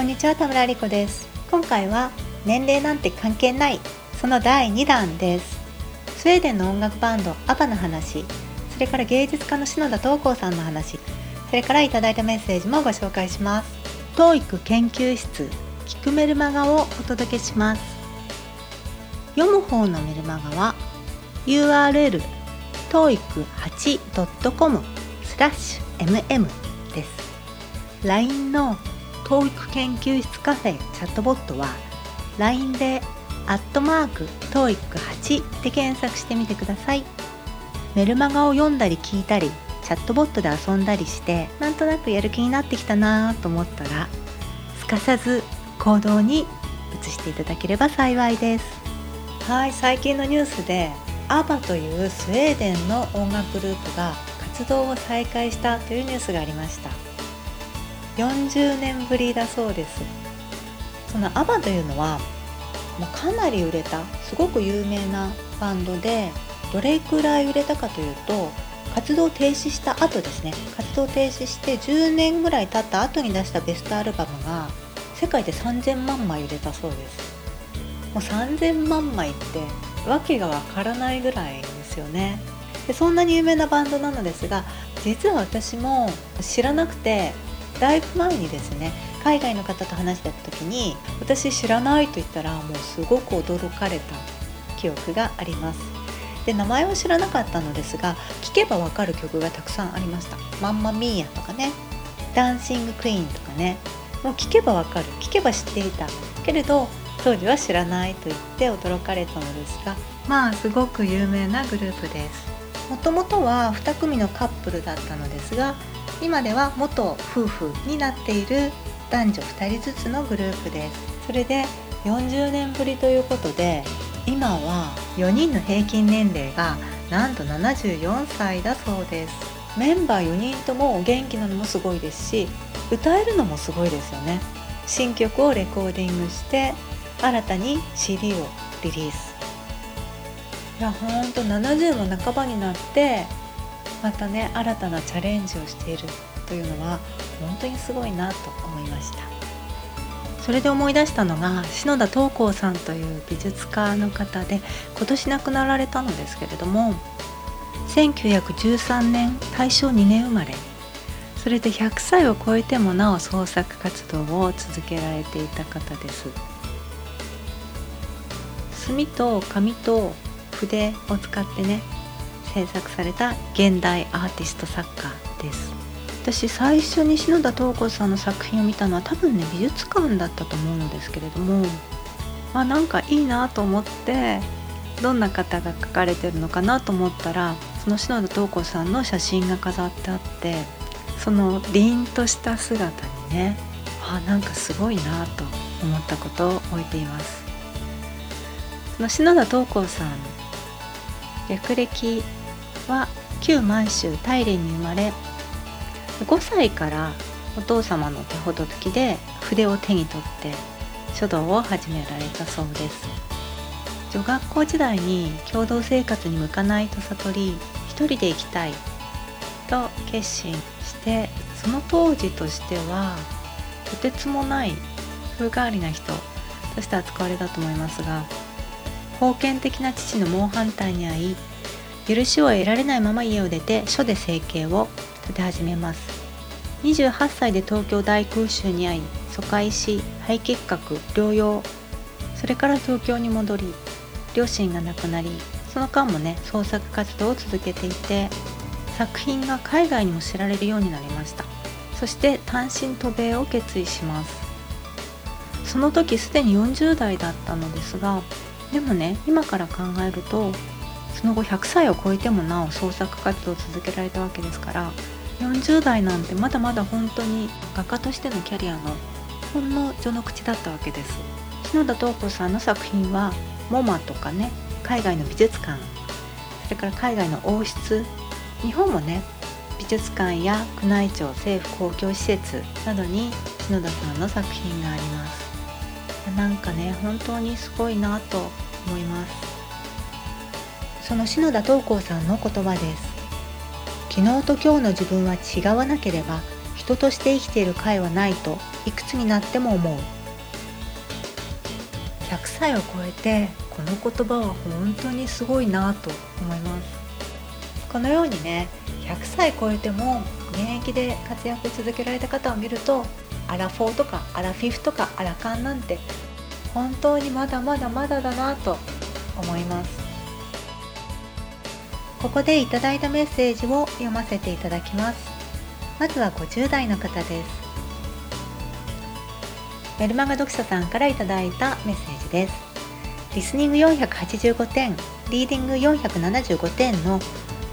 こんにちは田村理子です。今回は年齢なんて関係ないその第2弾です。スウェーデンの音楽バンドアバの話。それから芸術家の篠田東光さんの話。それからいただいたメッセージもご紹介します。TOEIC 研究室聞くメルマガをお届けします。読む方のメルマガは URL toeic8.com スラッシュ mm です。LINE の TOEIC 研究室カフェチャットボットは LINE でアットマーク TOEIC8 で検索してみてください。メルマガを読んだり聞いたりチャットボットで遊んだりしてなんとなくやる気になってきたなと思ったらすかさず行動に移していただければ幸いです。はい最近のニュースで ABBA というスウェーデンの音楽グループが活動を再開したというニュースがありました。40年ぶりだそうです。その ABBA というのはもうかなり売れたすごく有名なバンドでどれくらい売れたかというと活動停止した後ですね。活動停止して10年ぐらい経った後に出したベストアルバムが世界で3000万枚売れたそうです。もう3000万枚ってわけがわからないぐらいですよね。でそんなに有名なバンドなのですが実は私も知らなくてだいぶ前にですね海外の方と話してた時に私知らないと言ったらもうすごく驚かれた記憶があります。で名前は知らなかったのですが聴けばわかる曲がたくさんありました「マンマミーヤ」とかね「ダンシング・クイーン」とかねもう聴けばわかる。聴けば知っていた。けれど当時は知らないと言って驚かれたのですがまあすごく有名なグループです。もともとは2組のカップルだったのですが今では元夫婦になっている男女2人ずつのグループです。それで40年ぶりということで今は4人の平均年齢がなんと74歳だそうです。メンバー4人ともお元気なのもすごいですし歌えるのもすごいですよね。新曲をレコーディングして新たに CD をリリース。いやほんと70も半ばになってまたね新たなチャレンジをしているというのは本当にすごいなと思いました。それで思い出したのが篠田東光さんという美術家の方で今年亡くなられたのですけれども1913年大正2年生まれ。それで100歳を超えてもなお創作活動を続けられていた方です。墨と紙と筆を使ってね制作された現代アーティスト作家です。私最初に篠田東子さんの作品を見たのは多分ね美術館だったと思うのですけれどもまあなんかいいなと思ってどんな方が描かれてるのかなと思ったらその篠田東子さんの写真が飾ってあってその凛とした姿にねあなんかすごいなと思ったことを覚えています。その篠田東子さん略歴は旧満州大連に生まれ5歳からお父様の手ほどきで筆を手に取って書道を始められたそうです。女学校時代に共同生活に向かないと悟り一人で行きたいと決心してその当時としてはとてつもない風変わりな人として扱われたと思いますが封建的な父の猛反対に遭い許しを得られないまま家を出て書で生計を立て始めます。28歳で東京大空襲に遭い疎開し肺結核療養それから東京に戻り両親が亡くなりその間もね創作活動を続けていて作品が海外にも知られるようになりました。そして単身渡米を決意します。その時すでに40代だったのですがでもね今から考えるとその後100歳を超えてもなお創作活動を続けられたわけですから40代なんてまだまだ本当に画家としてのキャリアのほんの序の口だったわけです。篠田東子さんの作品は MoMA とかね海外の美術館それから海外の王室日本もね美術館や宮内庁政府公共施設などに篠田さんの作品があります。なんかね本当にすごいなと思います。その篠田東光さんの言葉です。昨日と今日の自分は違わなければ人として生きている甲斐はないといくつになっても思う。100歳を超えてこの言葉は本当にすごいなと思います。このようにね100歳超えても現役で活躍続けられた方を見るとアラフォーとかアラフィフとかアラカンなんて本当にまだまだまだだなと思います。ここでいただいたメッセージを読ませていただきます。まずは50代の方です。メルマガ読者さんからいただいたメッセージです。リスニング485点リーディング475点の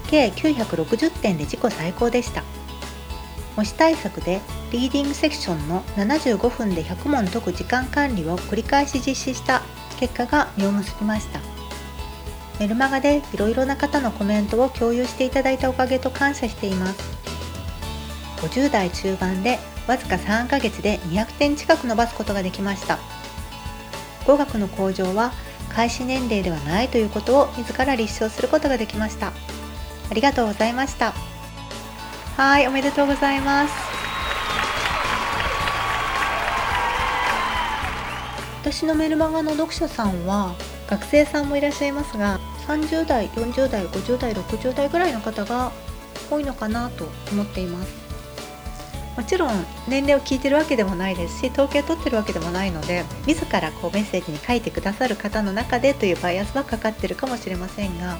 計960点で自己最高でした。模試対策でリーディングセクションの75分で100問解く時間管理を繰り返し実施した。結果が実を結びました。メルマガでいろいろな方のコメントを共有していただいたおかげと感謝しています。50代中盤でわずか3ヶ月で200点近く伸ばすことができました。語学の向上は開始年齢ではないということを自ら立証することができました。ありがとうございました。はいおめでとうございます。私のメルマガの読者さんは学生さんもいらっしゃいますが30代40代50代60代ぐらいの方が多いのかなと思っています。もちろん年齢を聞いてるわけでもないですし統計を取ってるわけでもないので自らこうメッセージに書いてくださる方の中でというバイアスはかかってるかもしれませんが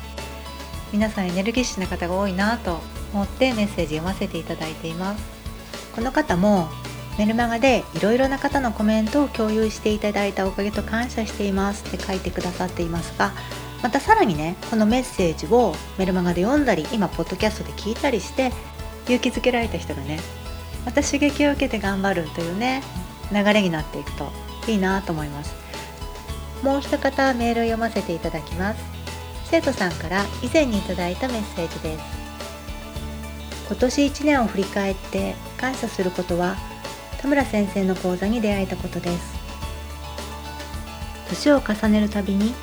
皆さんエネルギッシュな方が多いなと思ってメッセージ読ませていただいています。この方もメルマガでいろいろな方のコメントを共有していただいたおかげと感謝していますって書いてくださっていますがまたさらにねこのメッセージをメルマガで読んだり今ポッドキャストで聞いたりして勇気づけられた人がねまた刺激を受けて頑張るというね流れになっていくといいなと思います。もう一方メールを読ませていただきます。生徒さんから以前にいただいたメッセージです。今年1年を振り返って感謝することは田村先生の講座に出会えたことです。年を重ねるたびに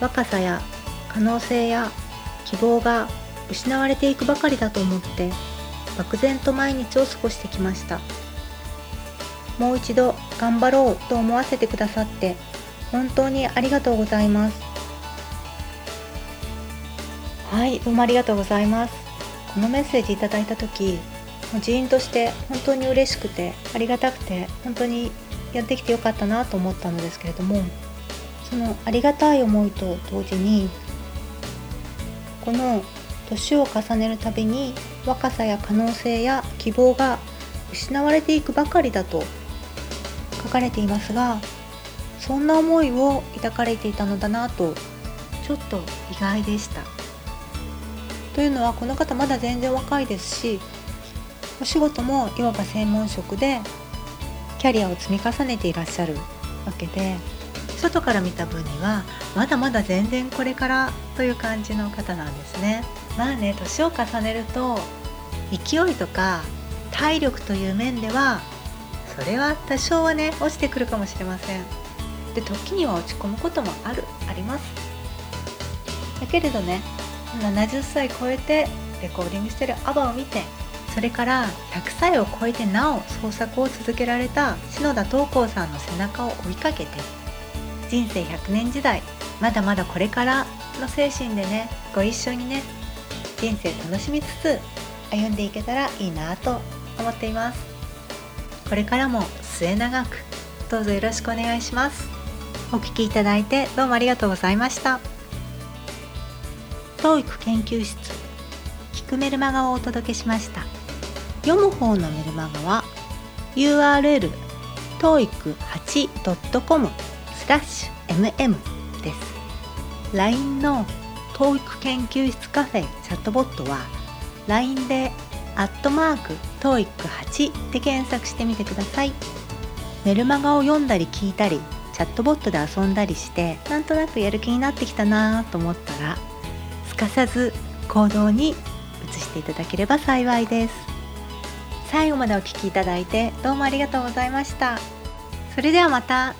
若さや可能性や希望が失われていくばかりだと思って漠然と毎日を過ごしてきました。もう一度頑張ろうと思わせてくださって本当にありがとうございます。はいどうもありがとうございますこのメッセージいただいた時人員として本当に嬉しくてありがたくて本当にやってきてよかったなと思ったのですけれどもそのありがたい思いと同時にこの年を重ねるたびに若さや可能性や希望が失われていくばかりだと書かれていますがそんな思いを抱かれていたのだなとちょっと意外でした。というのはこの方まだ全然若いですしお仕事もいわば専門職でキャリアを積み重ねていらっしゃるわけで外から見た分にはまだまだ全然これからという感じの方なんですね。まあね年を重ねると勢いとか体力という面ではそれは多少はね落ちてくるかもしれません。で時には落ち込むこともあるあります。だけれどね70歳超えてレコーディングしてるアバを見てそれから100歳を超えてなお創作を続けられた篠田東光さんの背中を追いかけて人生100年時代まだまだこれからの精神でねご一緒にね人生楽しみつつ歩んでいけたらいいなと思っています。これからも末永くどうぞよろしくお願いします。お聴きいただいてどうもありがとうございました。TOEIC 研究室。聞くメルマガをお届けしました。読む方のメルマガは URL toeic8.com スラッシュ mm です。LINE の TOEIC 研究室カフェチャットボットは LINE でアットマーク TOEIC8 で検索してみてください。メルマガを読んだり聞いたりチャットボットで遊んだりしてなんとなくやる気になってきたなと思ったらかさず行動に移していただければ幸いです。最後までお聴きいただいてどうもありがとうございました。それではまた。